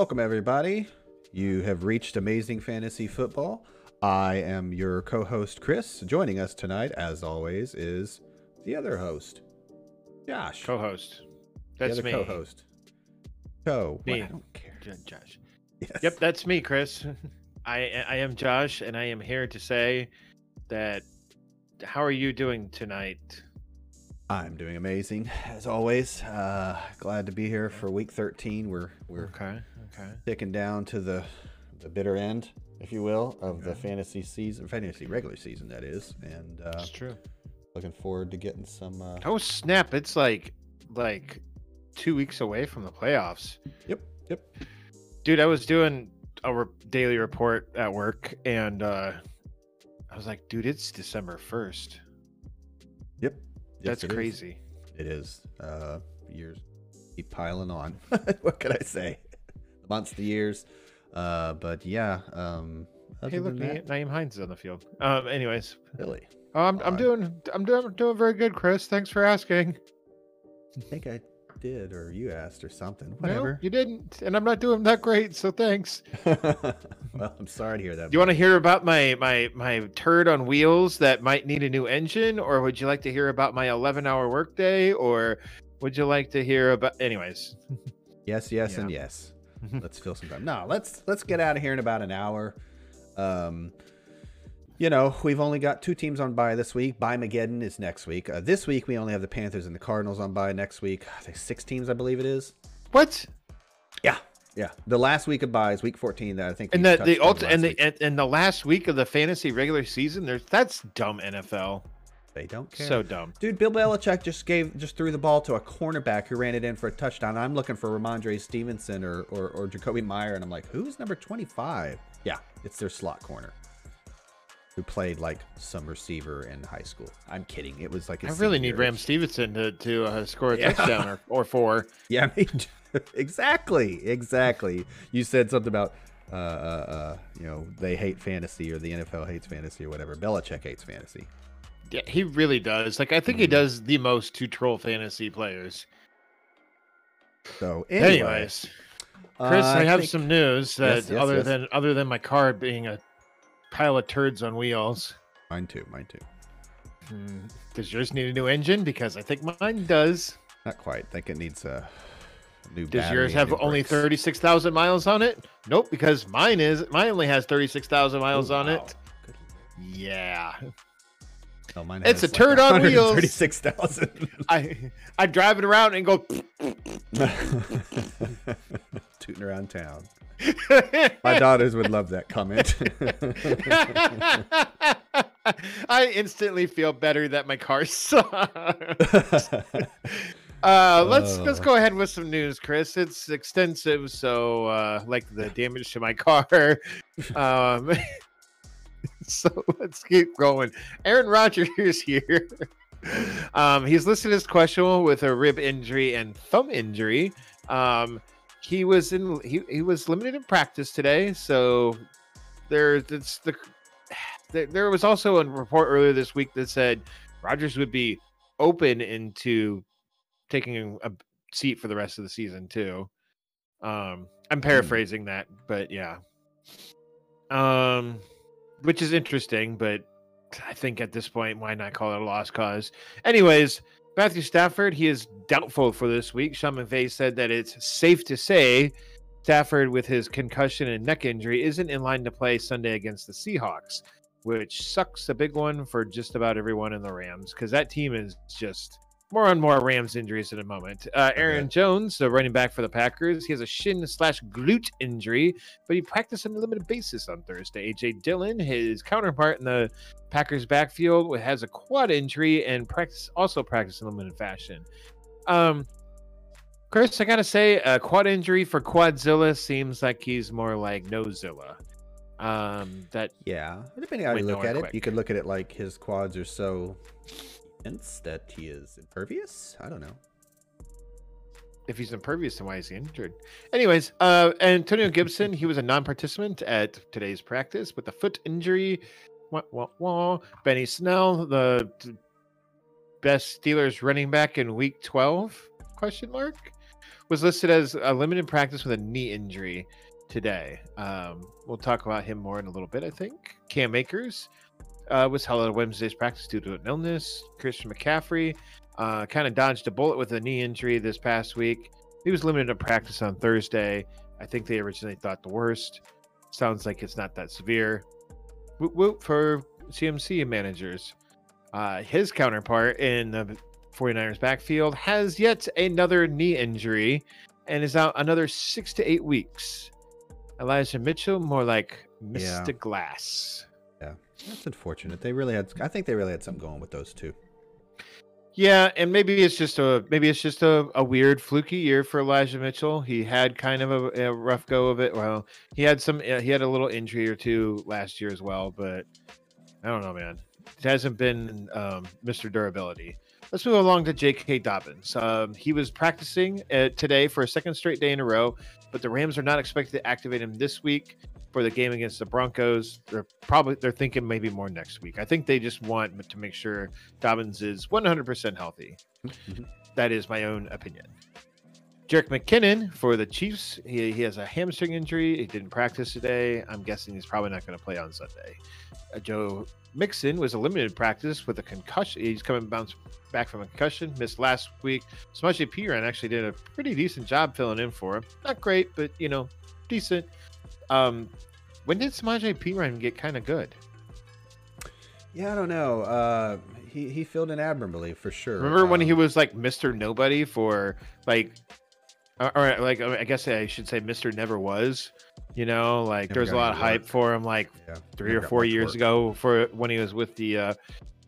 Welcome, everybody. You have reached Amazing Fantasy Football. I am your co host, Chris. Joining us tonight, as always, is the other host, Josh. Co-host. the That's other me. co host. Co. Me. I don't care. Josh. Yes. Yep, that's me, Chris. I I am Josh, and I am here to say that. How are you doing tonight? I'm doing amazing, as always. Uh, glad to be here for week 13. We're we're Okay. Okay. ticking down to the the bitter end, if you will, of the fantasy season, fantasy regular season, that is. And uh, That's true. looking forward to getting some. Uh, Oh snap! It's like like two weeks away from the playoffs. Yep. Yep. Dude, I was doing a re- daily report at work, and uh I was like, dude, it's December first. Yep. Yes, That's it is. crazy. It is. Uh, years keep piling on. what can I say? Months, to years. Uh, but yeah. Um, Hey, look, that, Nyheim Hines is on the field. Um, anyways, Billy. oh, I'm I'm doing I'm doing doing very good, Chris. Thanks for asking. I think I did, or you asked, or something. No, Whatever. you didn't, and I'm not doing that great. So thanks. well, I'm sorry to hear that. Do you want to hear about my my my turd on wheels that might need a new engine, or would you like to hear about my 11 hour workday, or would you like to hear about? Anyways, Yes, yes, Yeah. and yes. Let's fill some time. No, let's let's get out of here in about an hour. Um, you know, we've only got two teams on bye this week. Bye Mageddon is next week. Uh, this week we only have the Panthers and the Cardinals on bye. Next week, I think six teams, I believe it is. what? Yeah, yeah. The last week of bye is week 14. That I think. And the the ult- and the and, and the last week of the fantasy regular season, there's that's dumb NFL. They don't care. So dumb. Dude, Bill Belichick just gave just threw the ball to a cornerback who ran it in for a touchdown. I'm looking for Rhamondre Stevenson or, or or Jakobi Meyer, and I'm like, who's number 25? Yeah, it's their slot corner. Who played like some receiver in high school? I'm kidding. It was like I really need. Ram Stevenson to to uh, score a Yeah. touchdown or, or four. Yeah, I mean, exactly, exactly. You said something about uh, uh, uh, you know they hate fantasy or the NFL hates fantasy or whatever. Belichick hates fantasy. Yeah, he really does. Like I think he Mhm. does the most to troll fantasy players. So anyway, Anyways, Chris, uh, I have think- some news that Yes, yes, other yes. than other than my car being a pile of turds on wheels. Mine too. Mine too. Hmm, Does yours need a new engine? Because I think mine does. Not quite. I think it needs a new. Does battery yours have only thirty six thousand miles on it? Nope, because mine is mine only has thirty six thousand miles Oh, on wow. it. Good Yeah. Mine It's a turd on wheels. Thirty-six thousand. I I drive it around and go Tooting around town. My daughters would love that comment. I instantly feel better that my car sucks. Uh, let's let's Uh. go ahead with some news, Chris. It's extensive, so uh, like the damage to my car. Um, so let's keep going. Aaron Rodgers is here. Um, he's listed as questionable with a rib injury and thumb injury. Um, he was in he, he was limited in practice today, so there it's the there, there was also a report earlier this week that said Rodgers would be open into taking a seat for the rest of the season too. Um, I'm paraphrasing that, but yeah. Um, which is interesting, but I think at this point, why not call it a lost cause? Anyways, Matthew Stafford, he is doubtful for this week. Sean McVay said that it's safe to say Stafford, with his concussion and neck injury, isn't in line to play Sunday against the Seahawks, which sucks a big one for just about everyone in the Rams because that team is just more on more Rams injuries in a moment. Uh, Aaron Jones, the running back for the Packers, he has a shin slash glute injury, but he practiced on a limited basis on Thursday. AJ Dillon, his counterpart in the Packers backfield, has a quad injury and practice also practiced in limited fashion. Um, Chris, I gotta say, a quad injury for Quadzilla seems like he's more like Nozilla. Um, that yeah, depending on how you look at it, you could look at it like his quads are so dense that he is impervious. I don't know. if he's impervious, then why is he injured? Anyways, uh, Antonio Gibson, he was a non-participant at today's practice with a foot injury. Wah, wah, wah. Benny Snell, the best Steelers running back in Week 12? Question mark. was listed as a limited practice with a knee injury today. Um, we'll talk about him more in a little bit, I think. Cam Akers uh, was held out of Wednesday's practice due to an illness. Christian McCaffrey uh, kind of dodged a bullet with a knee injury this past week. He was limited to practice on Thursday. I think they originally thought the worst. Sounds like it's not that severe. Whoop whoop for CMC managers. Uh, his counterpart in the 49ers backfield has yet another knee injury and is out another six to eight weeks. Elijah Mitchell, more like Mr. Yeah. Glass. That's unfortunate. They really had. I think they really had something going with those two. Yeah, and maybe it's just a maybe it's just a, a weird fluky year for Elijah Mitchell. He had kind of a, a rough go of it. Well, he had some uh, he had a little injury or two last year as well, but I don't know, man. It hasn't been um, Mr. Durability. Let's move along to J.K. Dobbins. Um, he was practicing uh, today for a second straight day in a row, but the Rams are not expected to activate him this week for the game against the Broncos. They're probably they're thinking maybe more next week. I think they just want to make sure Dobbins is 100% healthy. Mhm. That is my own opinion. Jerick McKinnon for the Chiefs. He, he has a hamstring injury. He didn't practice today. I'm guessing he's probably not going to play on Sunday. Uh, Joe Mixon was a limited practice with a concussion. He's coming bounce back from a concussion. Missed last week. Samaje Perine actually did a pretty decent job filling in for him. Not great, but you know, decent. Um, when did Samaje Perine get kind of good? Yeah, I don't know. Uh, he he filled in admirably for sure. Remember when he Um, was like Mr. Nobody for like, or, or like I guess I should say Mr. Never Was. You know, like Never there was a lot of hype work. for him like yeah, three never or four years work. ago for when he was with the uh,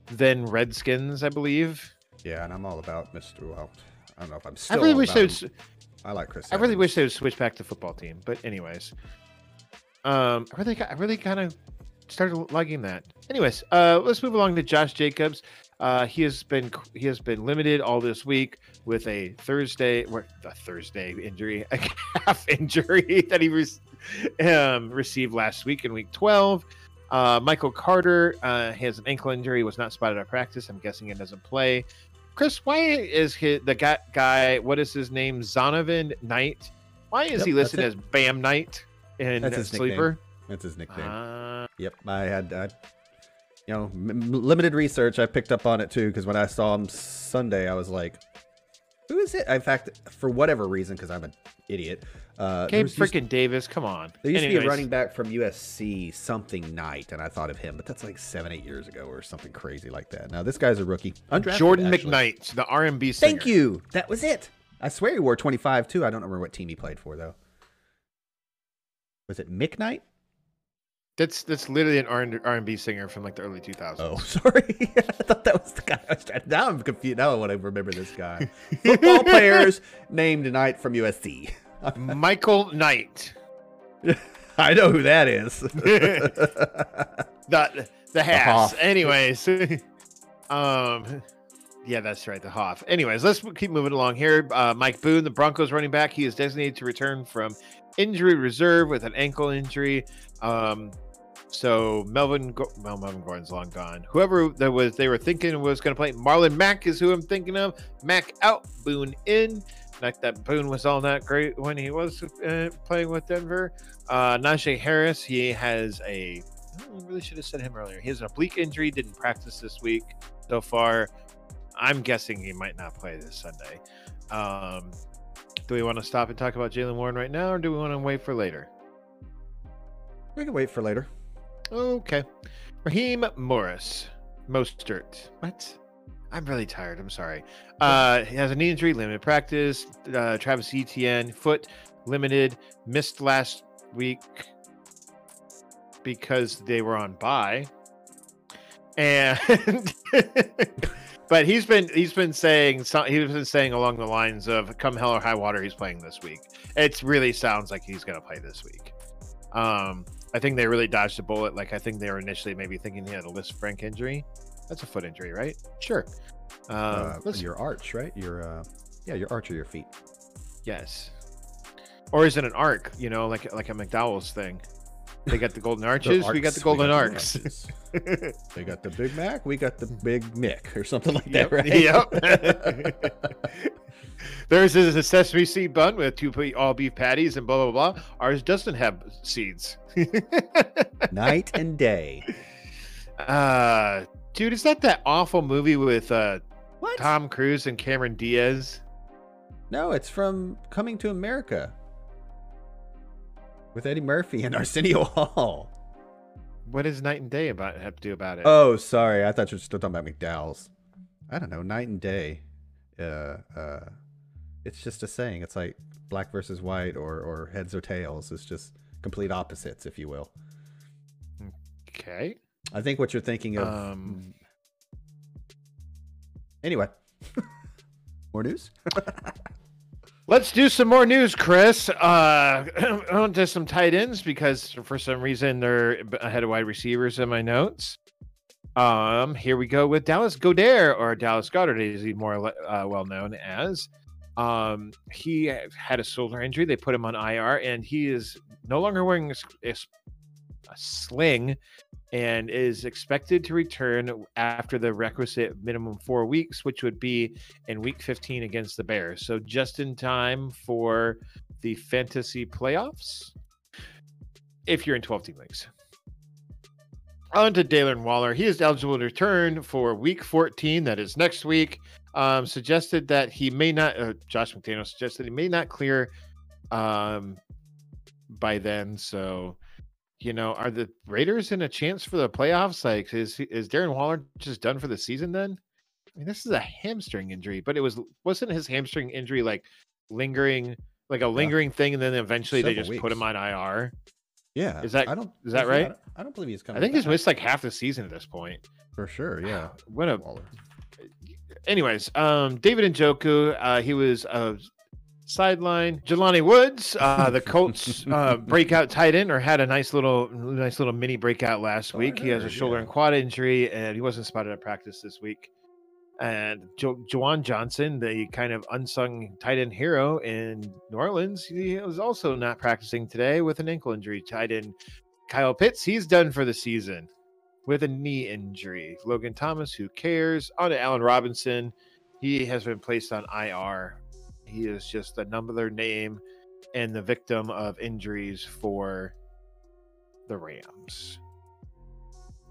then Redskins, I believe. Yeah, and I'm all about Mr. Well, I don't know if I'm still. I really wish they would. him. I like Chris. I really wish they would switch back to football team. But anyways, um, I really, I really kind of started liking that. Anyways, uh, let's move along to Josh Jacobs. Uh, he has been he has been limited all this week with a Thursday, or a Thursday injury, a calf injury that he re- um, received last week in week twelve. Uh, Michael Carter uh, has an ankle injury, was not spotted at practice. I'm guessing it doesn't play. Chris, why is he, the guy, guy? What is his name? Zonovan Knight. Why is Yep, he listed as Bam Knight in That's his nickname. Sleeper? That's his nickname. Uh, Yep, I had, I, you know, m- limited research. I picked up on it too because when I saw him Sunday, I was like, "Who is it?" In fact, for whatever reason, because I'm an idiot, uh, Gabe freaking Davis, come on. there used to be a running back from USC, something Knight, and I thought of him, but that's like seven, eight years ago or something crazy like that. Now this guy's a rookie, undrafted. Jordan actually. McKnight, the R&B singer. Thank you. That was it. I swear he wore 25 too. I don't remember what team he played for though. Was it McKnight? That's that's literally an R- R&B singer from like the early 2000s. Oh, sorry. I thought that was the guy. I was trying, now I'm confused. Now I want to remember this guy. Football players named tonight from USC. Michael Knight. I know who that is. the the. Hoff. Anyways, um, yeah, that's right, the Hoff. Anyways, let's keep moving along here. Uh, Mike Boone, the Broncos running back, he is designated to return from injury reserve with an ankle injury. Um, so Melvin, Go- well, Melvin Gordon's long gone. Whoever that was, they were thinking was going to play. Marlon Mack is who I'm thinking of. Mack out, Boone in. That Boone was all that great when he was uh, playing with Denver. Uh, Najee Harris, he has a. I really should have said him earlier. He has an oblique injury. Didn't practice this week so far. I'm guessing he might not play this Sunday. Um, do we want to stop and talk about Jaylen Warren right now, or do we want to wait for later? we can wait for later. Okay. Raheem Morris. Mostert. What? I'm really tired. I'm sorry. Uh, he has a knee injury, limited practice. Uh, Travis Etienne, foot limited, missed last week because they were on bye. And but he's been he's been saying he's been saying along the lines of come hell or high water he's playing this week. It really sounds like he's going to play this week. Um, I think they really dodged a bullet. Like I think they were initially maybe thinking he had a Lisfranc injury. That's a foot injury, right? Sure. Um, Uh, your arch, right? Your uh, yeah, your arch or your feet. yes. Or is it an arc? You know, like like a McDowell's thing. They got the Golden Arches. we got the Golden we Arcs. Arches. they got the Big Mac. We got the Big Mick or something like Yep. that, right? Yep. Theirs is a sesame seed bun with two all beef patties and blah blah blah. Ours doesn't have seeds. Night and day. uh, dude, is that that awful movie with uh, What? Tom Cruise and Cameron Diaz? No, it's from Coming to America with Eddie Murphy and Arsenio Hall. What does Night and Day about have to do about it? Oh, sorry. I thought you were still talking about McDowell's. I don't know. Night and day. Uh, uh, it's just a saying. It's like black versus white or, or heads or tails. It's just complete opposites, if you will. okay. I think what you're thinking of. Um, Anyway, more news. Let's do some more news, Chris. Uh, on to some tight ends because for some reason they're ahead of wide receivers in my notes. Um, here we go with Dallas Goddard or Dallas Goddard, as he's more uh, well known as. Um, he had a shoulder injury. They put him on IR, and he is no longer wearing a sling and is expected to return after the requisite minimum four weeks, which would be in week 15 against the Bears. So just in time for the fantasy playoffs if you're in 12 team leagues. On to Darren Waller. He is eligible to return for week 14. That is next week. Um, suggested that he may not, uh, Josh McDaniel suggested he may not clear um, by then. So, you know, are the Raiders in a chance for the playoffs? Like, is is Darren Waller just done for the season then? I mean, this is a hamstring injury, but it was wasn't his hamstring injury like lingering, like a lingering thing, and then eventually they Several just put him on IR. Yeah. Is that- I don't, is that actually, I right? don't, I don't believe he's coming. I think he's missed like half the season at this point. for sure. Yeah. What a Waller. anyways, um, David Njoku, uh, he was uh, sideline. Jelani Woods, uh, the Colts uh, breakout tight end, or had a nice little, nice little mini breakout last Oh, week. He has a shoulder and quad injury, and he wasn't spotted at practice this week. And jo- Juwan Johnson, the kind of unsung tight end hero in New Orleans, he was also not practicing today with an ankle injury. Tight end Kyle Pitts, he's done for the season with a knee injury. Logan Thomas, who cares? On to Allen Robinson. He has been placed on IR. He is just another name and the victim of injuries for the Rams.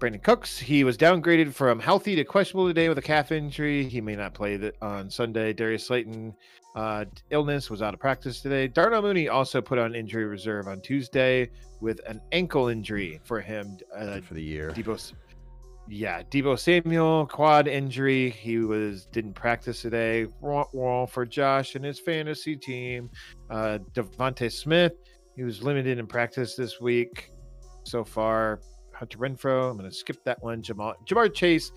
Brandin Cooks, he was downgraded from healthy to questionable today with a calf injury. He may not play the, on Sunday. Darius Slayton, uh, illness, was out of practice today. Darnell Mooney also put on injury reserve on Tuesday with an ankle injury for him. Uh, for the year. Deebo, yeah, Deebo Samuel quad injury. He was didn't practice today. Wah, wah for Josh and his fantasy team. Uh, DeVonta Smith, he was limited in practice this week so far. Hunter Renfrow, I'm going to skip that one. Jamal Ja'Marr Chase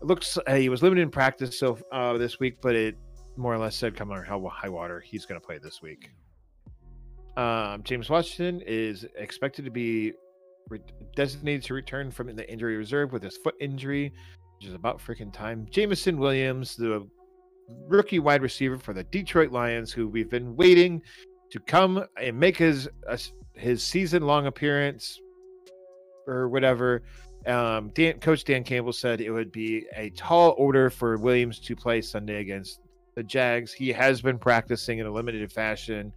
looks uh, he was limited in practice so uh, this week, but it more or less said come on high water. He's going to play this week. Um, James Washington is expected to be re- designated to return from the injury reserve with his foot injury, which is about freaking time. Jameson Williams, the rookie wide receiver for the Detroit Lions, who we've been waiting to come and make his uh, his season long appearance or whatever. Um, Dan, Coach Dan Campbell said it would be a tall order for Williams to play Sunday against the Jags. He has been practicing in a limited fashion.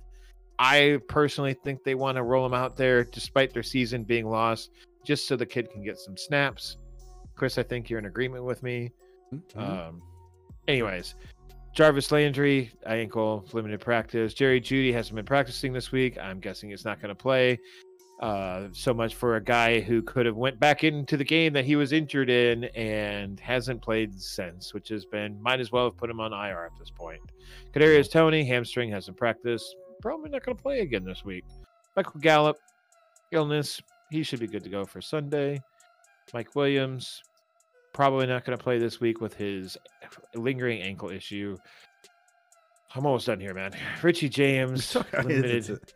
I personally think they want to roll him out there despite their season being lost, just so the kid can get some snaps. Chris, I think you're in agreement with me. Mhm. Um, anyways, Jarvis Landry, ankle, limited practice. Jerry Jeudy hasn't been practicing this week. I'm guessing he's not going to play. Uh, so much for a guy who could have went back into the game that he was injured in and hasn't played since, which has been might as well have put him on IR at this point. Kadarius Toney hamstring hasn't practiced, probably not going to play again this week. Michael Gallup illness, he should be good to go for Sunday. Mike Williams probably not going to play this week with his lingering ankle issue. I'm almost done here, man. Richie James It's, okay. It's- limited. it's, it's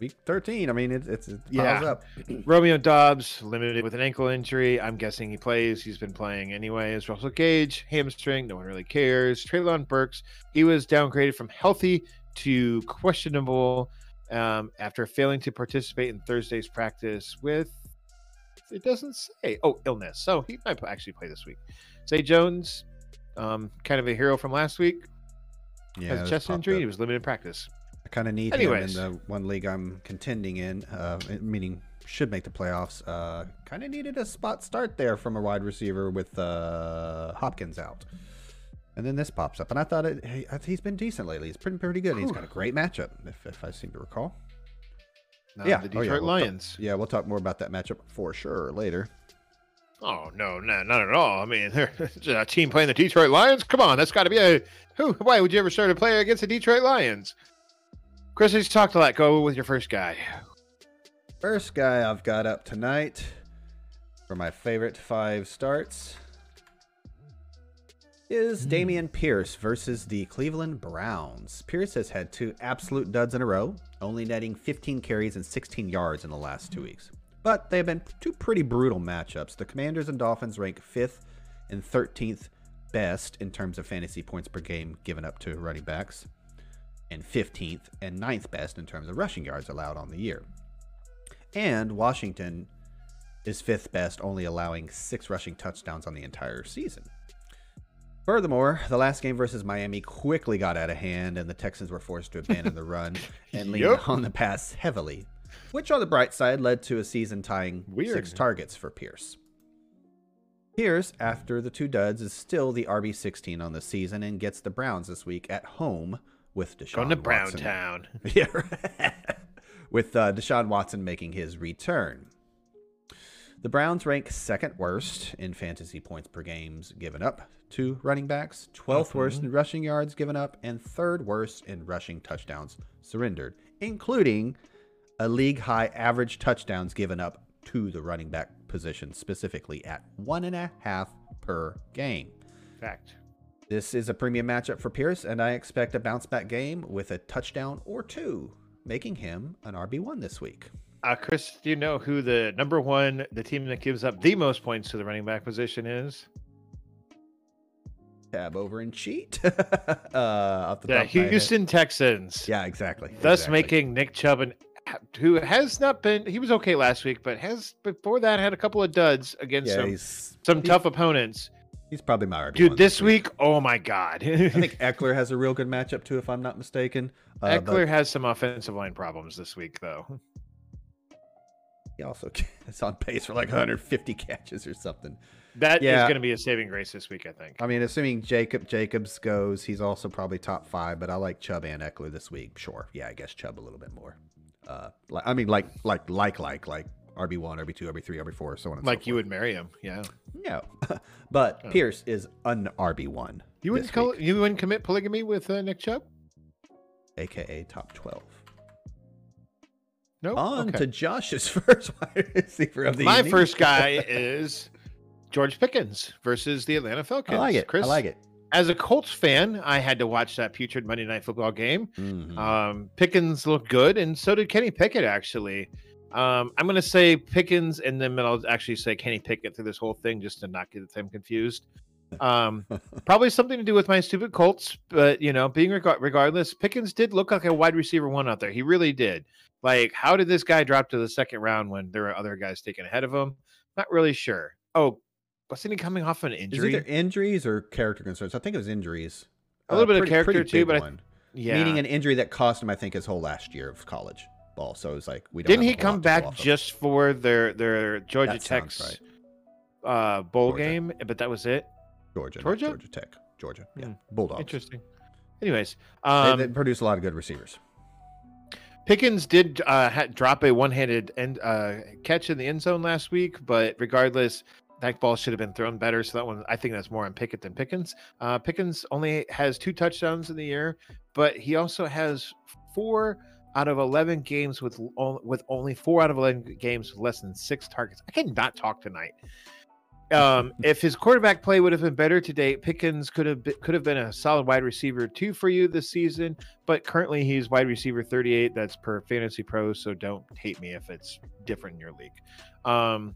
week 13. I mean, it's it's it piles Yeah. up. Romeo Doubs limited with an ankle injury. I'm guessing he plays. He's been playing anyways. Russell Gage hamstring. No one really cares. Treylon Burks. He was downgraded from healthy to questionable. um, after failing to participate in Thursday's practice with, it doesn't say, oh, illness. So he might actually play this week. Zay Jones, um, kind of a hero from last week, Yeah, has a chest injury. up. He was limited practice. I kind of need Anyways. him in the one league I'm contending in, uh, meaning should make the playoffs. Uh, kind of needed a spot start there from a wide receiver with uh, Hopkins out. And then this pops up, and I thought it, hey, he's been decent lately. He's pretty pretty good. He's got a great matchup, if, if I seem to recall. Yeah, the oh, Detroit yeah, we'll talk- Lions. yeah, we'll talk more about that matchup for sure later. Oh no, no, not at all. I mean, a team playing the Detroit Lions. Come on, that's got to be a who? Why would you ever start a player against the Detroit Lions? Chris, he's talked a lot. Go with your first guy. First guy I've got up tonight for my favorite five starts is hmm. Dameon Pierce versus the Cleveland Browns. Pierce has had two absolute duds in a row, only netting 15 carries and 16 yards in the last two weeks. But they have been two pretty brutal matchups. The Commanders and Dolphins rank 5th and 13th best in terms of fantasy points per game given up to running backs, and 15th and 9th best in terms of rushing yards allowed on the year. And Washington is fifth best, only allowing six rushing touchdowns on the entire season. Furthermore, the last game versus Miami quickly got out of hand, and the Texans were forced to abandon the run and lean Yup. on the pass heavily, which on the bright side led to a season tying Weird. six targets for Pierce. Pierce, after the two duds, is still the RB16 on the season and gets the Browns this week at home with Deshaun Going to Watson. Browntown. Yeah, with uh, Deshaun Watson making his return. The Browns rank second worst in fantasy points per games given up to running backs, 12th worst in rushing yards given up, and third worst in rushing touchdowns surrendered, including a league high average touchdowns given up to the running back position, specifically at one and a half per game. Fact. This is a premium matchup for Pierce, and I expect a bounce back game with a touchdown or two, making him an RB1 this week. Uh, Chris, do you know who the number one, the team that gives up the most points to the running back position is? Tab over and cheat. uh, off the The top of my head. Houston Texans. Yeah, exactly. Thus exactly. making Nick Chubb an who has not been he was okay last week, but has before that had a couple of duds against yeah, some, some tough opponents. He's probably my RB1 Dude, this week, oh my god. I think Ekeler has a real good matchup too, if I'm not mistaken. Uh, but Ekeler has some offensive line problems this week though. he also is on pace for like 150 catches or something. That is Yeah. going to be a saving grace this week, I think. I mean, assuming Jacob Jacobs goes, he's also probably top five. But I like Chubb and Ekeler this week. Sure, yeah, I guess Chubb a little bit more. Uh, like, I mean, like, like, like, like, like RB one, RB two, RB three, RB four, so on and Like so you would marry him, yeah. No, but Oh. Pierce is an RB one. You wouldn't call, you wouldn't commit polygamy with uh, Nick Chubb? aka top twelve. No. On Okay. to Josh's first wide receiver of the My evening. first guy is George Pickens versus the Atlanta Falcons. I like it. Chris, I like it. As a Colts fan, I had to watch that putrid Monday Night Football game. Mhm. Um, Pickens looked good, and so did Kenny Pickett. Actually, um, I'm going to say Pickens, and then I'll actually say Kenny Pickett through this whole thing, just to not get them confused. Um, probably something to do with my stupid Colts, but you know, being reg- regardless, Pickens did look like a wide receiver one out there. He really did. Like, how did this guy drop to the second round when there were other guys taken ahead of him? Not really sure. Oh, wasn't he coming off an It's injury? either injuries or character concerns. I think it was injuries. A little bit of character too, big but I- yeah. meaning an injury that cost him, I think, his whole last year of college ball. So it was like we don't. Didn't have he come lot to go back off of. just for their their Georgia That sounds Tech's uh, bowl Georgia. game? But that was it. Georgia, not Georgia? Georgia Tech, Georgia, yeah, Hmm. Bulldogs. Interesting. Anyways, They, um, they produce a lot of good receivers. Pickens did uh, ha- drop a one-handed end uh, catch in the end zone last week, but regardless, that ball should have been thrown better. So that one, I think that's more on Pickett than Pickens. Uh, Pickens only has two touchdowns in the year, but he also has four out of eleven games with with only four out of eleven games with less than six targets. I cannot talk tonight. Um, if his quarterback play would have been better today, Pickens could have been, could have been a solid wide receiver two for you this season. But currently, he's wide receiver 38. That's per Fantasy Pro. So don't hate me if it's different in your league. Um,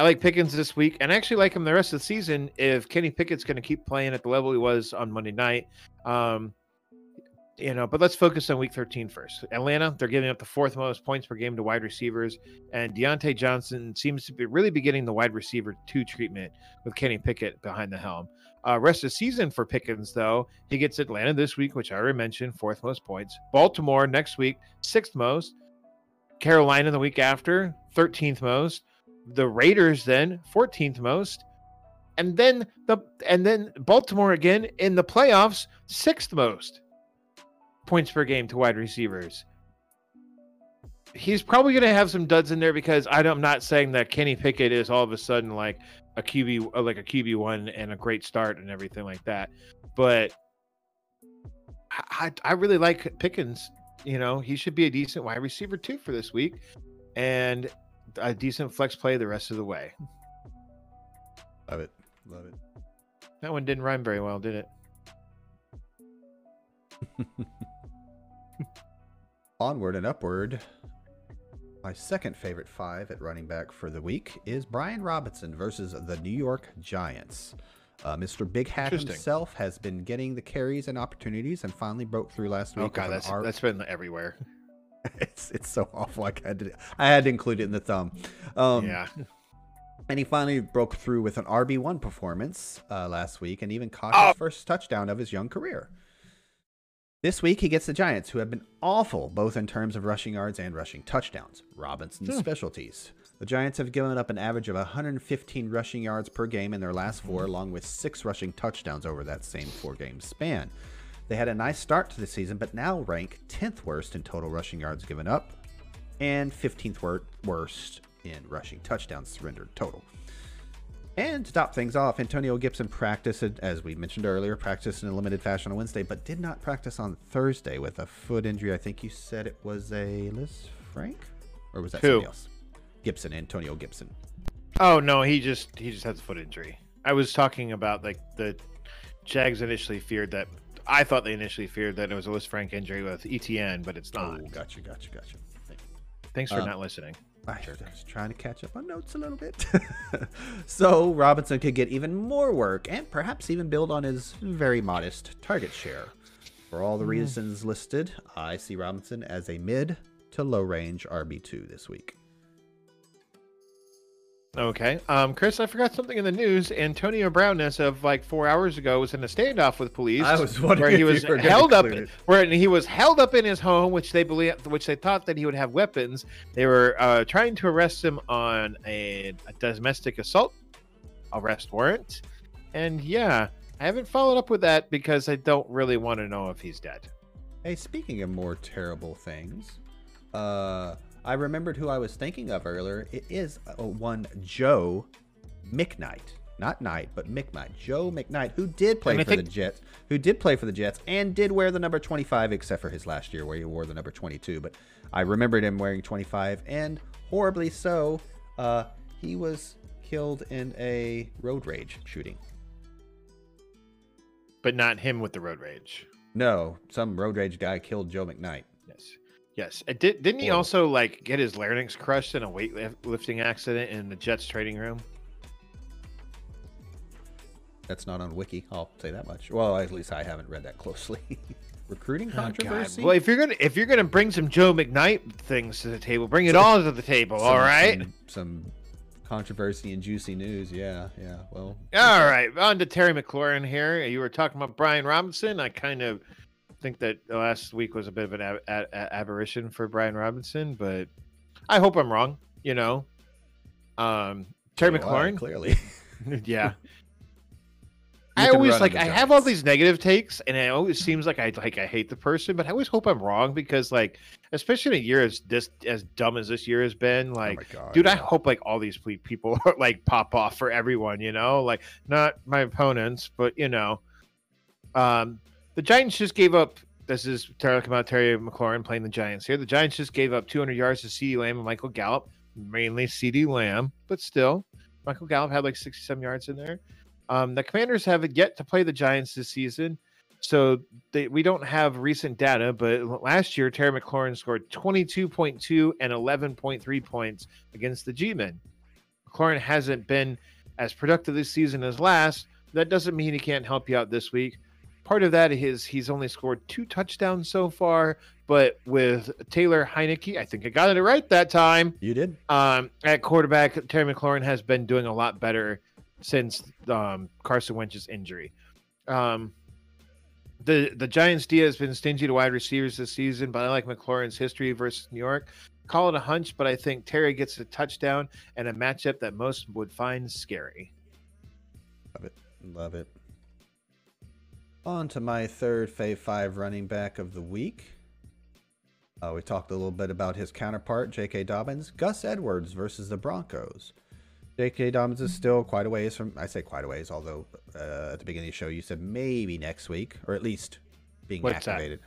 I like Pickens this week, and I actually like him the rest of the season. If Kenny Pickett's going to keep playing at the level he was on Monday night, um, you know, but let's focus on week 13 first. Atlanta, they're giving up the fourth most points per game to wide receivers, and Diontae Johnson seems to be really be getting the wide receiver two treatment with Kenny Pickett behind the helm. Uh, rest of the season for Pickens, though, he gets Atlanta this week, which I already mentioned, fourth most points. Baltimore next week, sixth most. Carolina the week after, 13th most. The Raiders then, 14th most. And then the and then Baltimore again in the playoffs, sixth most points per game to wide receivers. He's probably going to have some duds in there because I'm not saying that Kenny Pickett is all of a sudden like a QB uh, like a QB one and a great start and everything like that, but I, I really like Pickens. You know, he should be a decent wide receiver too for this week, and a decent flex play the rest of the way. Love it, love it. That one didn't rhyme very well, did it? Onward and upward. My second favorite five at running back for the week is Brian Robinson versus the New York Giants. Uh, Mr. Big Hat himself has been getting the carries and opportunities and finally broke through last week. Oh god, that's, R- that's been everywhere. it's it's so awful. I had to I had to include it in the thumb. Um, yeah. And he finally broke through with an RB one performance uh, last week, and even caught oh. his first touchdown of his young career. This week, he gets the Giants, who have been awful both in terms of rushing yards and rushing touchdowns. Robinson's hmm. specialties. The Giants have given up an average of 115 rushing yards per game in their last four, along with six rushing touchdowns over that same four game span. They had a nice start to the season, but now rank 10th worst in total rushing yards given up and 15th worst in rushing touchdowns surrendered total. And to top things off, Antonio Gibson practiced, as we mentioned earlier, practiced in a limited fashion on Wednesday, but did not practice on Thursday with a foot injury. I think you said it was a Liz Frank, or was that Who? somebody else? Gibson, Antonio Gibson. Oh no, he just he just has a foot injury. I was talking about like the Jags initially feared that. I thought they initially feared that it was a Lisfranc injury with Etienne, but it's not. Oh, gotcha, gotcha, gotcha. Thanks for um, not listening. I was trying to catch up on notes a little bit. so Robinson could get even more work and perhaps even build on his very modest target share. For all the hmm. reasons listed, I see Robinson as a mid to low range RB2 this week. Okay. Um, Chris, I forgot something in the news. Antonio Brown, as of like four hours ago, was in a standoff with police. I was wondering where he was held up, where he was held up in his home, which they believe, which they thought that he would have weapons. They were uh, trying to arrest him on a, a domestic assault arrest warrant, and yeah, I haven't followed up with that because I don't really want to know if he's dead. Hey, speaking of more terrible things, uh I remembered who I was thinking of earlier. It is one Joe McKnight. Not Knight, but McKnight. Joe McKnight, who did play for think... the Jets, who did play for the Jets and did wear the number 25, except for his last year where he wore the number 22. But I remembered him wearing 25, and horribly so, uh, he was killed in a road rage shooting. But not him with the road rage. No, some road rage guy killed Joe McKnight. Yes, it did. Didn't he also like get his larynx crushed in a weightlifting accident in the Jets trading room? That's not on Wiki. I'll say that much. Well, at least I haven't read that closely. Recruiting oh, controversy. Oh, well, if you're gonna if you're gonna bring some Joe McKnight things to the table, bring it all to the table. Some, all right. Some, some, controversy and juicy news. Yeah, yeah. Well. All right. On to Terry McLaurin here. You were talking about Brian Robinson. I kind of think that last week was a bit of an ab- ab- aberration for Brian Robinson, but I hope I'm wrong. You know, um, Terry McLaurin clearly, yeah. I always like I have all these negative takes, and it always seems like I like I hate the person, but I always hope I'm wrong because like, especially in a year as this as dumb as this year has been, oh like, oh God, dude, yeah. I hope like all these people like pop off for everyone, you know, like not my opponents, but you know, um, the Giants just gave up. This is talking about Terry McLaurin playing the Giants here. The Giants just gave up 200 yards to CeeDee Lamb and Michael Gallup, mainly CeeDee Lamb, but still, Michael Gallup had like 67 yards in there. Um, the Commanders have yet to play the Giants this season, so they, we don't have recent data. But last year, Terry McLaurin scored 22.2 and 11.3 points against the G-men. McLaurin hasn't been as productive this season as last. That doesn't mean he can't help you out this week part of that is he's only scored two touchdowns so far, but with Taylor Heinicke, I think I got it right that time. You did. Um, at quarterback, Terry McLaurin has been doing a lot better since um, Carson Wentz's injury. Um, the the Giants D has been stingy to wide receivers this season, but I like McLaurin's history versus New York. Call it a hunch, but I think Terry gets a touchdown and a matchup that most would find scary. Love it. Love it. On to my third Fave 5 running back of the week. Uh, we talked a little bit about his counterpart, J.K. Dobbins. Gus Edwards versus the Broncos. J.K. Dobbins is still quite a ways from, I say quite a ways, although uh, at the beginning of the show you said maybe next week, or at least being What's activated.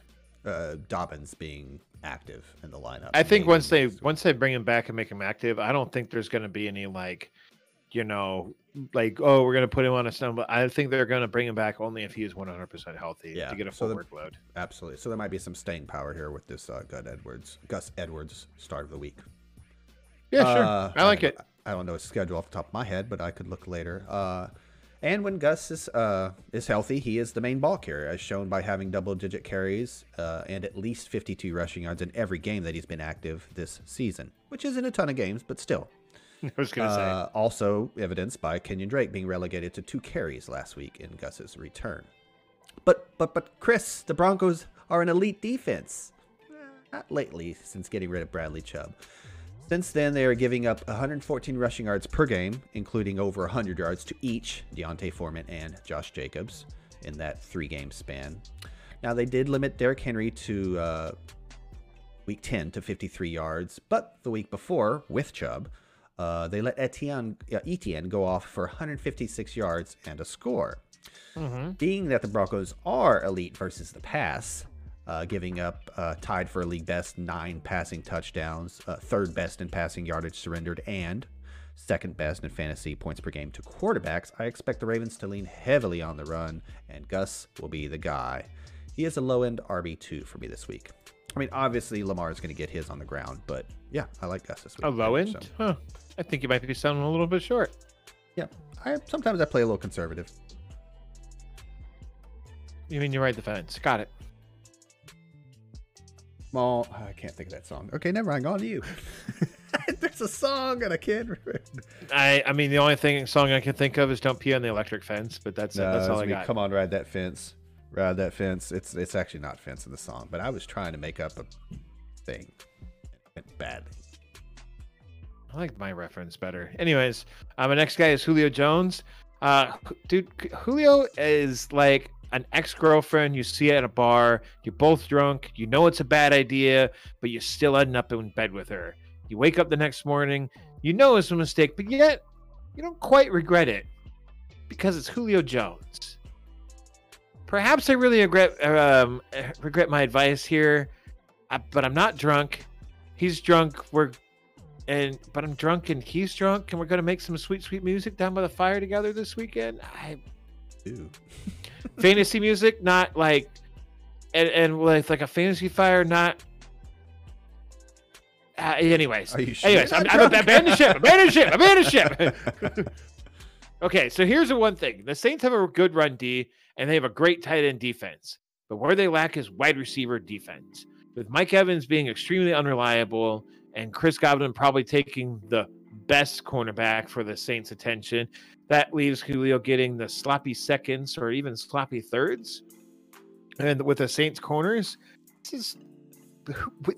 Uh, Dobbins being active in the lineup. I think once they week. once they bring him back and make him active, I don't think there's going to be any like, you know, like oh we're going to put him on a stone. But I think they're going to bring him back only if he is 100 percent healthy Yeah, to get a so full the- workload. Absolutely. So there might be some staying power here with this uh, Gus Edwards, Gus Edwards start of the week. Yeah, sure. Uh, I like don't- it. I don't know his schedule off the top of my head, but I could look later. Uh, and when Gus is uh, is healthy, he is the main ball carrier, as shown by having double-digit carries uh, and at least 52 rushing yards in every game that he's been active this season, which isn't a ton of games, but still. I was going to Uh, also evidenced by Kenyon Drake being relegated to two carries last week in Gus's return. But but but Chris, the Broncos are an elite defense. Eh, Not lately, since getting rid of Bradley Chubb. Since then, they are giving up 114 rushing yards per game, including over 100 yards to each D'Onta Foreman and Josh Jacobs in that three-game span. Now they did limit Derrick Henry to uh, week 10 to 53 yards, but the week before, with Chubb, uh, they let Etienne, uh, Etienne go off for 156 yards and a score. say. hmm Being that the Broncos are elite versus the pass, uh, giving up uh, tied for a league best nine passing touchdowns, uh, third best in passing yardage surrendered, and second best in fantasy points per game to quarterbacks, I expect the Ravens to lean heavily on the run, and Gus will be the guy. He is a low end RB2 for me this week. I mean, obviously, Lamar is going to get his on the ground, but yeah, I like Gus this week. A low end? So, Huh. I think you might be sounding a little bit short. yeah, I, sometimes I play a little conservative. You mean you ride the fence? Got it. Well, I can't think of that song. Okay, never mind. On to you. There's a song and I can't remember. I I mean the only thing song I can think of is "Don't Pee on the Electric Fence," but that's No, that's all I got. Come on, ride that fence. Ride that fence. It's it's actually not fence in the song, but I was trying to make up a thing. It went badly. I like my reference better. Anyways, uh, my next guy is Julio Jones. Uh, dude, Julio is like an ex-girlfriend you see at a bar. You're both drunk. You know it's a bad idea, but you still end up in bed with her. You wake up the next morning. You know it's a mistake, but yet you don't quite regret it because it's Julio Jones. Perhaps I really regret um, regret my advice here, uh, but I'm not drunk. He's drunk. We're and but I'm drunk and he's drunk and we're gonna make some sweet, sweet music down by the fire together this weekend. I Ooh. fantasy music, not like and, and with like a fantasy fire, not. Uh, anyways, sure? anyways, I'm, I'm a, drunk? abandon ship, abandon ship, abandon ship. okay, so here's the one thing: the Saints have a good run D and they have a great tight end defense, but where they lack is wide receiver defense. With Mike Evans being extremely unreliable and Chris Godwin probably taking the best cornerback for the Saints' attention, that leaves Julio getting the sloppy seconds or even sloppy thirds. And with the Saints corners, this is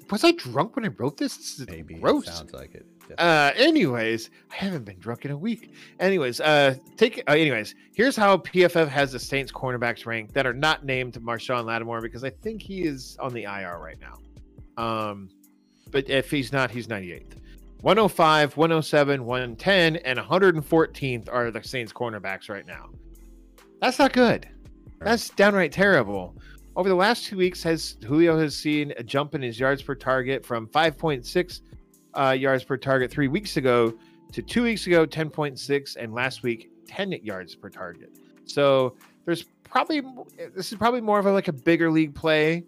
was I drunk when I wrote this? This is Maybe. it gross. Sounds like it. Uh, anyways, I haven't been drunk in a week. Anyways, uh, take. Uh, anyways, here's how PFF has the Saints cornerbacks ranked that are not named Marshon Lattimore because I think he is on the IR right now. Um, but if he's not, he's 98th. 105, 107, 110, and 114th are the Saints cornerbacks right now. That's not good. That's downright terrible. Over the last two weeks, has Julio has seen a jump in his yards per target from 5.6 uh, yards per target three weeks ago to two weeks ago 10.6 and last week 10 yards per target so there's probably this is probably more of a like a bigger league play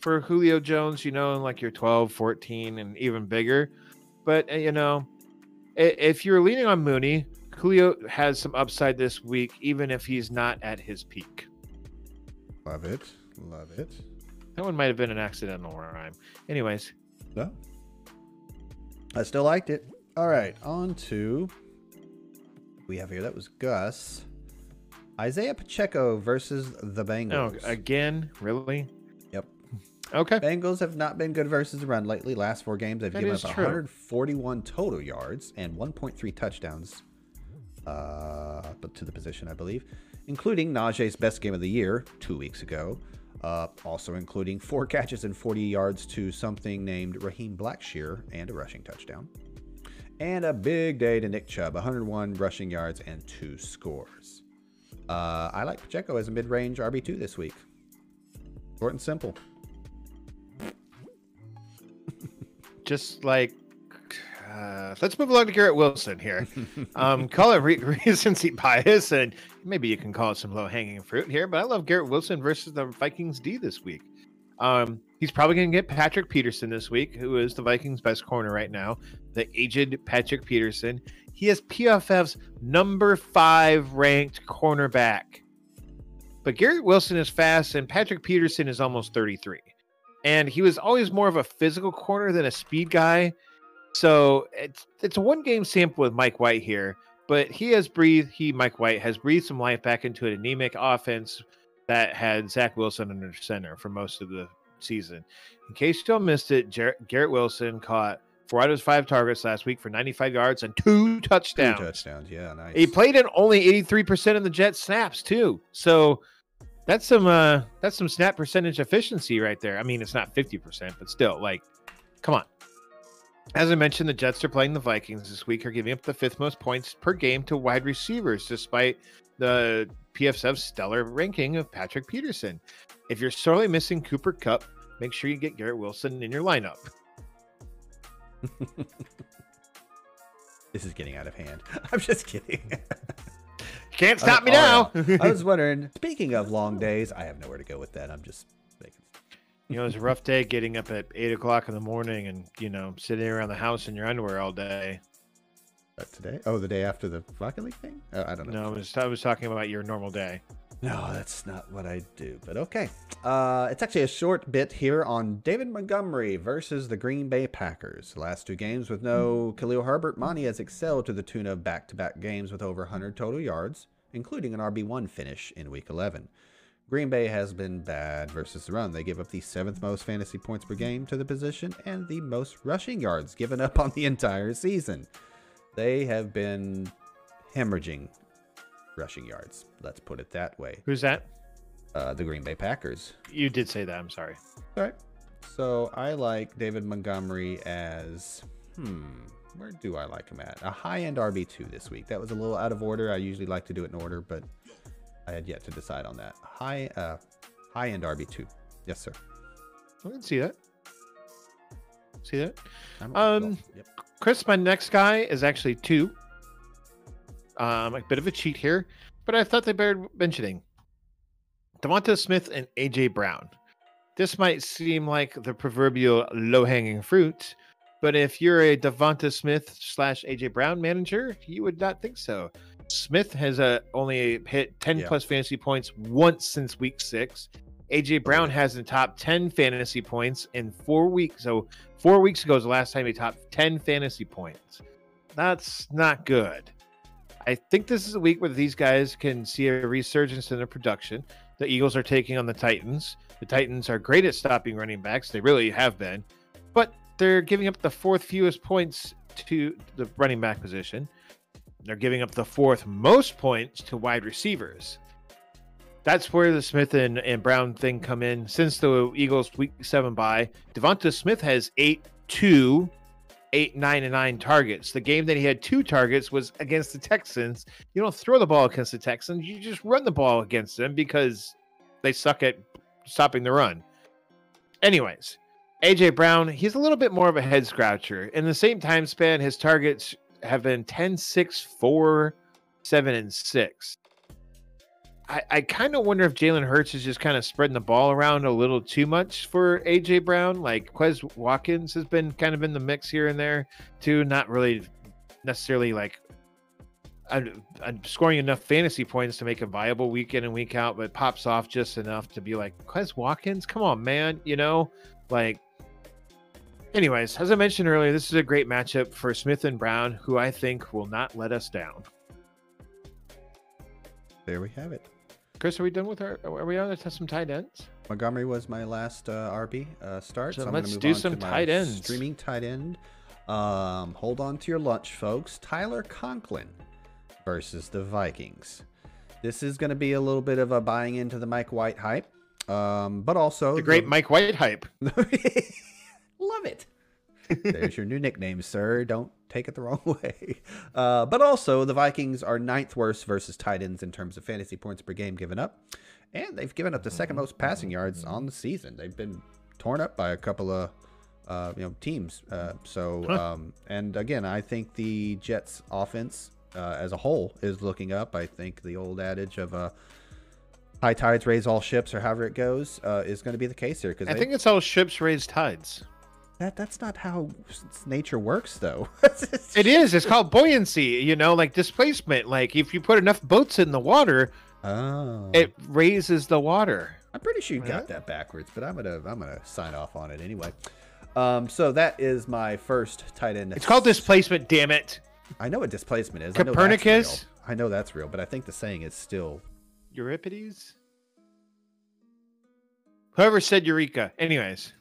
for julio jones you know in like your 12 14 and even bigger but uh, you know if you're leaning on mooney julio has some upside this week even if he's not at his peak Love it. Love it. That one might have been an accidental rhyme. Anyways, No. I still liked it. All right, on to we have here. That was Gus. Isaiah Pacheco versus the oh, Bengals. again, really? Yep. Okay. Bengals have not been good versus the run lately. Last four games, they've That given up true. 141 total yards and 1.3 touchdowns uh, but to the position, I believe, including Najee's best game of the year two weeks ago. Uh, also including four catches and 40 yards to something named Raheem Blackshear and a rushing touchdown. And a big day to Nick Chubb, 101 rushing yards and two scores. Uh, I like Pacheco as a mid-range RB2 this week. Short and simple. Just like, uh, let's move along to Garrett Wilson here. um, call it re- recency bias, and maybe you can call it some low hanging fruit here. But I love Garrett Wilson versus the Vikings D this week. Um, he's probably going to get Patrick Peterson this week, who is the Vikings' best corner right now, the aged Patrick Peterson. He is PFF's number five ranked cornerback. But Garrett Wilson is fast, and Patrick Peterson is almost 33. And he was always more of a physical corner than a speed guy. So it's it's a one game sample with Mike White here, but he has breathed. He Mike White has breathed some life back into an anemic offense that had Zach Wilson under center for most of the season. In case you don't missed it, Jar- Garrett Wilson caught four out of his five targets last week for 95 yards and two touchdowns. Two touchdowns. touchdowns. Yeah, nice. He played in only 83% of the Jet snaps too. So that's some uh that's some snap percentage efficiency right there. I mean, it's not 50%, but still like come on. As I mentioned, the Jets are playing the Vikings this week, are giving up the fifth most points per game to wide receivers, despite the PFF's stellar ranking of Patrick Peterson. If you're sorely missing Cooper Kupp, make sure you get Garrett Wilson in your lineup. This is getting out of hand. I'm just kidding. Can't oh, stop me oh, now. I was wondering, speaking of long days, I have nowhere to go with that. I'm just. You know, it's a rough day getting up at eight o'clock in the morning and you know sitting around the house in your underwear all day. Uh, today? Oh, the day after the Rocket League thing? Uh, I don't know. No, I was I was talking about your normal day. No, that's not what I do. But okay. Uh, it's actually a short bit here on David Montgomery versus the Green Bay Packers. The last two games with no Khalil Herbert, Monty has excelled to the tune of back-to-back games with over 100 total yards, including an RB1 finish in Week 11. Green Bay has been bad versus the run. They give up the seventh most fantasy points per game to the position and the most rushing yards given up on the entire season. They have been hemorrhaging rushing yards. Let's put it that way. Who's that? Uh, the Green Bay Packers. You did say that. I'm sorry. All right. So I like David Montgomery as hmm. Where do I like him at? A high end RB two this week. That was a little out of order. I usually like to do it in order, but I had yet to decide on that. High uh high end RB two. Yes, sir. I can see that. See that? Um, yep. Chris, my next guy is actually two. Um, a bit of a cheat here, but I thought they better mentioning DeVonta Smith and AJ Brown. This might seem like the proverbial low-hanging fruit, but if you're a DeVonta Smith slash AJ Brown manager, you would not think so. Smith has uh, only hit 10 Yeah. plus fantasy points once since week six. AJ Brown has the top 10 fantasy points in four weeks. So four weeks ago is the last time he topped 10 fantasy points. That's not good. I think this is a week where these guys can see a resurgence in their production. The Eagles are taking on the Titans. The Titans are great at stopping running backs. They really have been. But they're giving up the fourth fewest points to the running back position. They're giving up the fourth most points to wide receivers. That's where the Smith and, and Brown thing come in. Since the Eagles week seven bye, DeVonta Smith has eight, two, eight, nine, and nine targets. The game that he had two targets was against the Texans. You don't throw the ball against the Texans, you just run the ball against them because they suck at stopping the run. Anyways, AJ Brown, he's a little bit more of a head scratcher. In the same time span, his targets have been 10, 6, 4, 7, and 6. I, I kind of wonder if Jalen Hurts is just kind of spreading the ball around a little too much for AJ Brown. Like Quez Watkins has been kind of in the mix here and there too. Not really necessarily like I'm, scoring enough fantasy points to make a viable week in and week out, but pops off just enough to be like, Quez Watkins, come on, man. You know, like, anyways, as I mentioned earlier, this is a great matchup for Smith and Brown, who I think will not let us down. There we have it. Chris, are we done with our? Are we on to some tight ends? Montgomery was my last uh, RB uh, start. So I'm let's gonna move do on some to tight ends. Streaming tight end. Um, hold on to your lunch, folks. Tyler Conklin versus the Vikings. This is going to be a little bit of a buying into the Mike White hype, um, but also The great Mike White hype. There's your new nickname, sir. Don't take it the wrong way. Uh, but also, the Vikings are ninth worst versus tight ends in terms of fantasy points per game given up. And they've given up the second most passing yards on the season. They've been torn up by a couple of uh, you know teams. Uh, so, um, and again, I think the Jets' offense uh, as a whole is looking up. I think the old adage of uh, high tides raise all ships, or however it goes, uh, is going to be the case here. Because I think it's all ships raise tides. That that's not how nature works, though. It is. It's called buoyancy. You know, like displacement. Like if you put enough boats in the water, Oh, it raises the water. I'm pretty sure you Yeah. got that backwards, but I'm gonna I'm gonna sign off on it anyway. Um, so that is my first tight end. It's called displacement. Damn it, I know what displacement is. I know that's Copernicus? real. I know that's real, but I think the saying is still. Euripides. Whoever said Eureka. Anyways,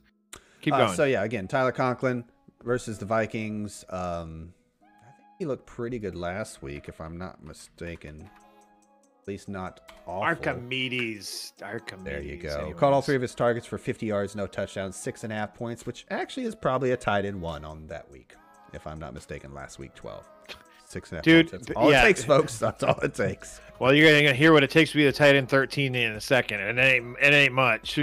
keep Uh, so yeah, again, Tyler Conklin versus the Vikings. Um, I think he looked pretty good last week, if I'm not mistaken. At least not awful. Archimedes. Archimedes. There you go. anyways. Caught all three of his targets for 50 yards, no touchdowns, six and a half points, which actually is probably a tight end one on that week, if I'm not mistaken. Last week, 12. Six and a half Dude, points. That's all yeah. it takes, folks. That's all it takes. Well, you're gonna hear what it takes to be the tight end 13 in a second, and it ain't it ain't much.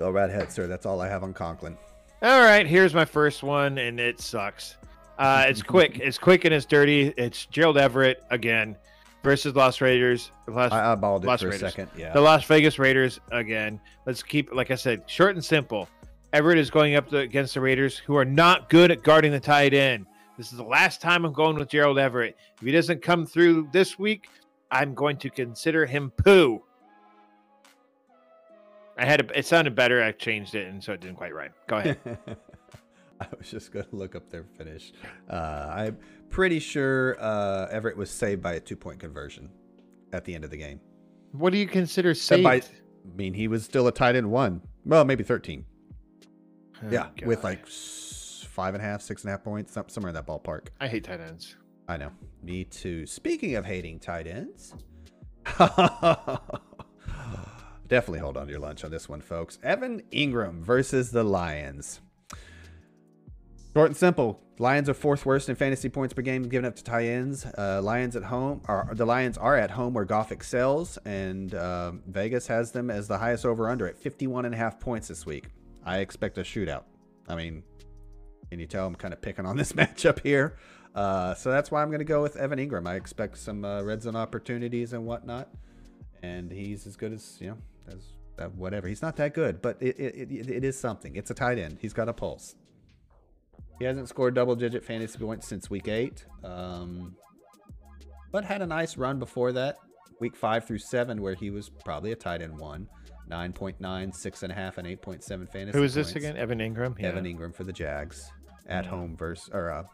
Go right ahead, sir. That's all I have on Conklin. All right, here's my first one, and it sucks. Uh, it's quick. It's quick and it's dirty. It's Gerald Everett again versus Las Raiders. Las, I eyeballed it Las for Raiders. a second. Yeah. the Las Vegas Raiders again. Let's keep, like I said, short and simple. Everett is going up to, against the Raiders, who are not good at guarding the tight end. This is the last time I'm going with Gerald Everett. If he doesn't come through this week, I'm going to consider him poo. I had a, it sounded better. I changed it, and so it didn't quite right. Go ahead. I was just going to look up their finish. Uh, I'm pretty sure uh, Everett was saved by a two point conversion at the end of the game. what do you consider Said safe? by- I mean, he was still a tight end one. Well, maybe 13. Oh, yeah, with like five and a half, six and a half points, somewhere in that ballpark. I hate tight ends. I know. Me too. Speaking of hating tight ends, definitely hold on to your lunch on this one, folks. Evan Engram versus the Lions. Short and simple. Lions are fourth worst in fantasy points per game given up to tight ends. Uh, Lions at home are the Lions are at home where Goff excels, and um, Vegas has them as the highest over under at 51 and a half points this week. I expect a shootout. I mean, can you tell I'm kind of picking on this matchup here? Uh, so that's why I'm going to go with Evan Engram. I expect some uh, red zone opportunities and whatnot, and he's as good as you know as uh, whatever. He's not that good, but it, it, it, it is something. It's a tight end. He's got a pulse. He hasn't scored double digit fantasy points since week eight, um, but had a nice run before that, week five through seven, where he was probably a tight end one. 9.9, 6.5, and 8.7 fantasy Who is this points. again? Evan Engram. Yeah. Evan Engram for the Jags at Yeah. home versus or uh,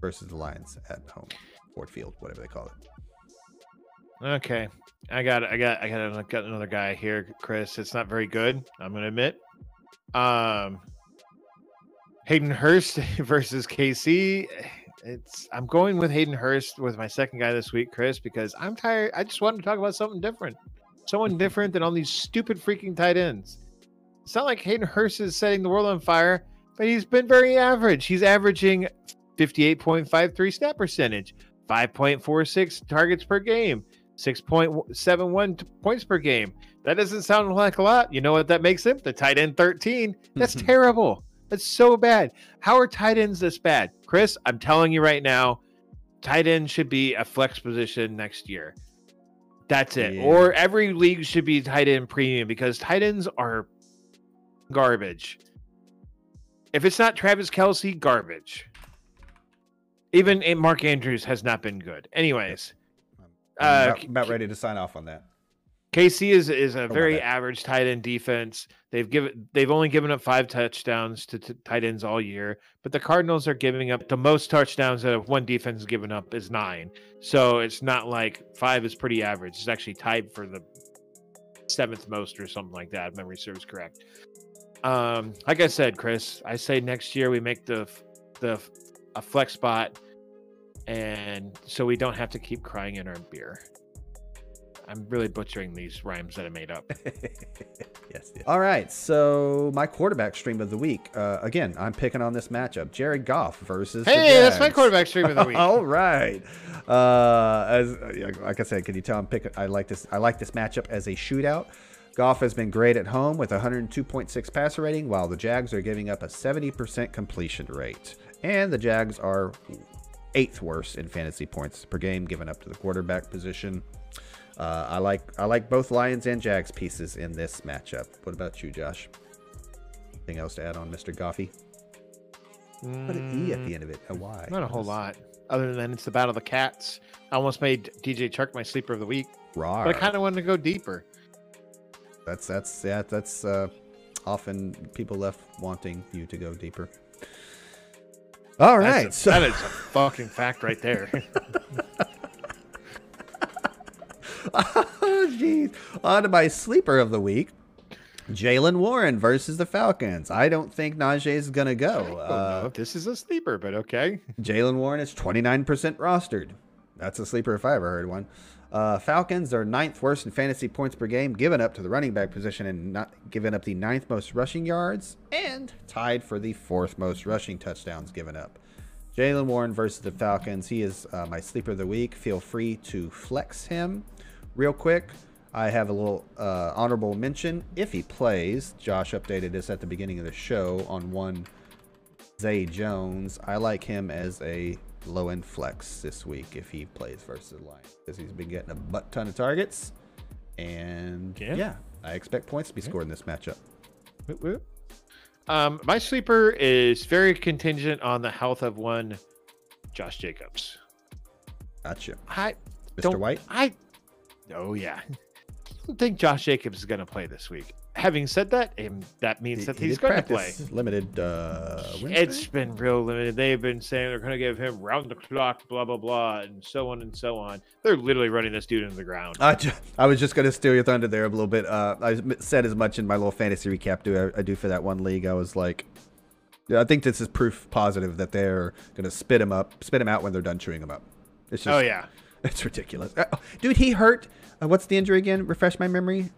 versus the Lions at home, Ford Field, whatever they call it. Okay, I got I got I got, I got another guy here, Chris. It's not very good. I'm gonna admit. Um, Hayden Hurst versus KC. It's I'm going with Hayden Hurst with my second guy this week, Chris, because I'm tired. I just wanted to talk about something different, someone different than all these stupid freaking tight ends. It's not like Hayden Hurst is setting the world on fire, but he's been very average. He's averaging 58.53 snap percentage, 5.46 targets per game, 6.71 points per game. That doesn't sound like a lot. You know what that makes him? The tight end 13. That's Mhm. terrible. That's so bad. How are tight ends this bad? Chris, I'm telling you right now, tight end should be a flex position next year. That's it. Yeah. Or every league should be tight end premium because tight ends are garbage. If it's not Travis Kelce, garbage. Even eh, Mark Andrews has not been good. Anyways, I'm Uh, about, about ready to sign off on that. KC is is a very average tight end defense. They've given they've only given up five touchdowns to, t tight ends all year, but the Cardinals are giving up the most touchdowns that one defense has given up is nine. So it's not like five is pretty average. It's actually tied for the seventh most or something like that. If memory serves correct. Um, like I said, Chris, I say next year we make the the a flex spot, and so we don't have to keep crying in our beer. I'm really butchering these rhymes that I made up. yes, yes. All right. So my quarterback stream of the week. Uh, again, I'm picking on this matchup: Jared Goff versus. the Hey, that's my quarterback stream of the week. All right. Uh, as like I said, can you tell I'm picking? I like this. I like this matchup as a shootout. Goff has been great at home with 102.6 passer rating, while the Jags are giving up a 70% completion rate, and the Jags are eighth worst in fantasy points per game given up to the quarterback position. Uh, I like I like both Lions and Jags pieces in this matchup. What about you, Josh? Anything else to add on, Mr. Goffy? Put an E at the end of it. A Y. Mm, Not a whole lot, other than it's the battle of the cats. I almost made DJ Chark my sleeper of the week, Rawr. but I kind of wanted to go deeper. That's that's yeah. That's uh, often people left wanting you to go deeper. All right. A- so that is a fucking fact right there. Oh, jeez. On to my sleeper of the week. Jaylen Warren versus the Falcons. I don't think Najee is going to go. Uh, this is a sleeper, but okay. Jaylen Warren is 29% rostered. That's a sleeper if I ever heard one. Uh, Falcons are ninth worst in fantasy points per game, given up to the running back position and not given up the ninth most rushing yards and tied for the fourth most rushing touchdowns given up. Jaylen Warren versus the Falcons. He is uh, my sleeper of the week. Feel free to flex him. Real quick, I have a little uh, honorable mention. If he plays, Josh updated this at the beginning of the show on one Zay Jones. I like him as a low end flex this week if he plays versus the Lions because he's been getting a butt ton of targets. And Yeah. yeah, I expect points to be scored in this matchup. Whoop, whoop. Um, my sleeper is very contingent on the health of one Josh Jacobs. Gotcha. I Mr. don't White? I oh yeah. I don't think Josh Jacobs is going to play this week. Having said that, um, that means that He he's did going to play. Limited. Uh? It's been real limited. They've been saying they're going to give him round the clock, blah blah blah, and so on and so on. They're literally running this dude into the ground. I, I was just going to steal your thunder there a little bit. Uh, I said as much in my little fantasy recap do I, I do for that one league. I was like, yeah, I think this is proof positive that they're going to spit him up, spit him out when they're done chewing him up. It's just, oh yeah, it's ridiculous. Uh, dude, he hurt. Uh, what's the injury again? Refresh my memory.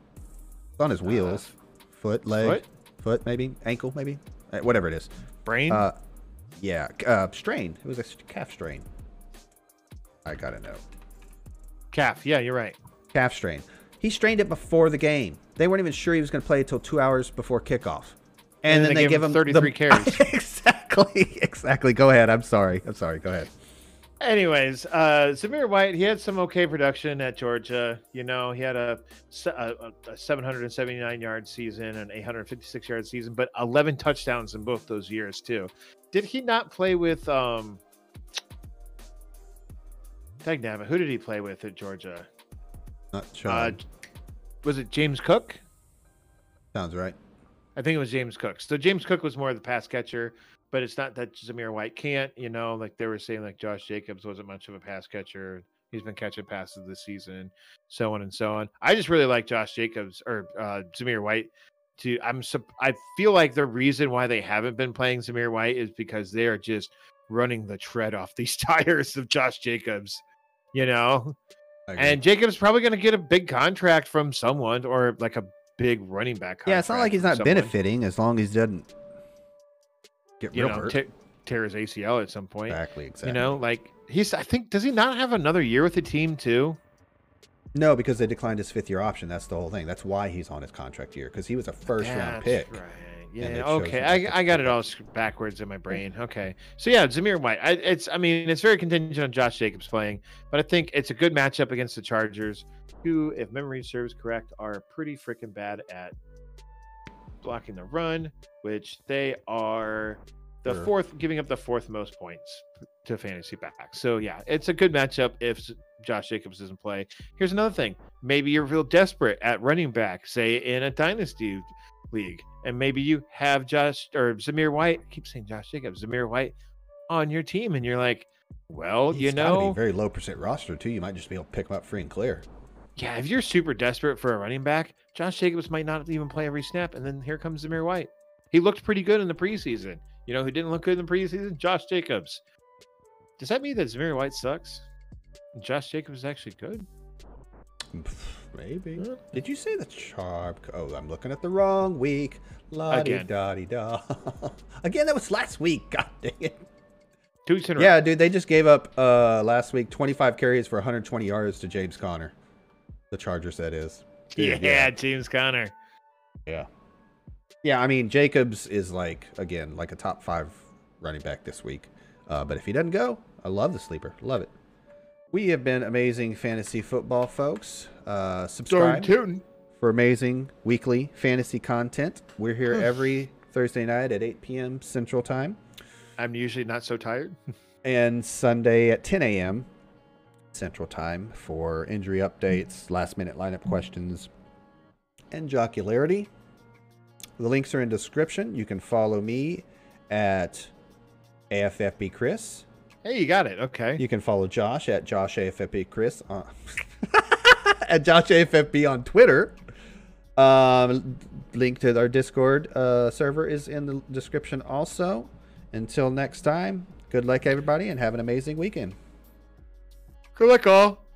It's on his wheels, foot, leg, foot? foot, maybe ankle, maybe uh, whatever it is. brain. Uh, yeah, uh, strain. It was a calf strain. I gotta know. calf. Yeah, you're right. calf strain. He strained it before the game. They weren't even sure he was going to play until two hours before kickoff. And, And then they give him him 33 the- carries. exactly, exactly. Go ahead. I'm sorry. I'm sorry. Go ahead. Anyways, uh, Zamir White, he had some okay production at Georgia. You know, he had a, a, a 779 yard season and 856 yard season, but 11 touchdowns in both those years too. Did he not play with? um Tag damn it, who did he play with at Georgia? Not sure. Uh, was it James Cook? Sounds right. I think it was James Cook. So James Cook was more of the pass catcher, but it's not that Zamir White can't. You know, like they were saying, like Josh Jacobs wasn't much of a pass catcher. He's been catching passes this season, so on and so on. I just really like Josh Jacobs or uh, Zamir White. To I'm I feel like the reason why they haven't been playing Zamir White is because they are just running the tread off these tires of Josh Jacobs. You know, and Jacobs probably going to get a big contract from someone or like a big running back. yeah, it's not like he's not someone benefiting as long as he doesn't get you real know, te- tear his ACL at some point. exactly. Exactly. You know, like he's. I think does he not have another year with the team too? No, because they declined his fifth year option. That's the whole thing. That's why he's on his contract year because he was a first round pick. Right. Yeah. Okay. I, I got it all backwards in my brain. Okay. So yeah, Zamir White. I, it's. I mean, it's very contingent on Josh Jacobs playing, but I think it's a good matchup against the Chargers, who, if memory serves correct, are pretty freaking bad at blocking the run, which they are the Sure. fourth, giving up the fourth most points to fantasy back. So yeah, it's a good matchup if Josh Jacobs doesn't play. Here's another thing: maybe you're real desperate at running back, say in a dynasty league, and maybe you have Josh or Zamir White. I keep saying Josh Jacobs, Zamir White on your team, and you're like, well, He's you know, very low percent roster too. You might just be able to pick him up free and clear. yeah, if you're super desperate for a running back, Josh Jacobs might not even play every snap, and then here comes Zamir White. He looked pretty good in the preseason. You know who didn't look good in the preseason? Josh Jacobs. Does that mean that Zamir White sucks? And Josh Jacobs is actually good? Maybe. Huh? Did you say the sharp? Oh, I'm looking at the wrong week. La Again. da da. Again, that was last week. God dang it. Two weeks in a row. Yeah, dude, they just gave up uh last week 25 carries for 120 yards to James Conner. The Chargers, that is. Yeah, Dude, James Conner. Yeah. Yeah, I mean, Jacobs is like, again, like a top five running back this week. Uh, but if he doesn't go, I love the sleeper. Love it. We have been amazing fantasy football folks. Uh, subscribe tootin'. for amazing weekly fantasy content. We're here every Thursday night at 8 p.m. Central Time I'm usually not so tired. and Sunday at 10 a.m. Central Time for injury updates, last minute lineup questions, and jocularity. The links are in description. You can follow me at AFFB Chris. Hey, you got it. Okay. You can follow Josh at Josh AFFB Chris on at Josh AFFB on Twitter. Um, link to our Discord uh, server is in the description also. Until next time, good luck everybody and have an amazing weekend. Good luck, all.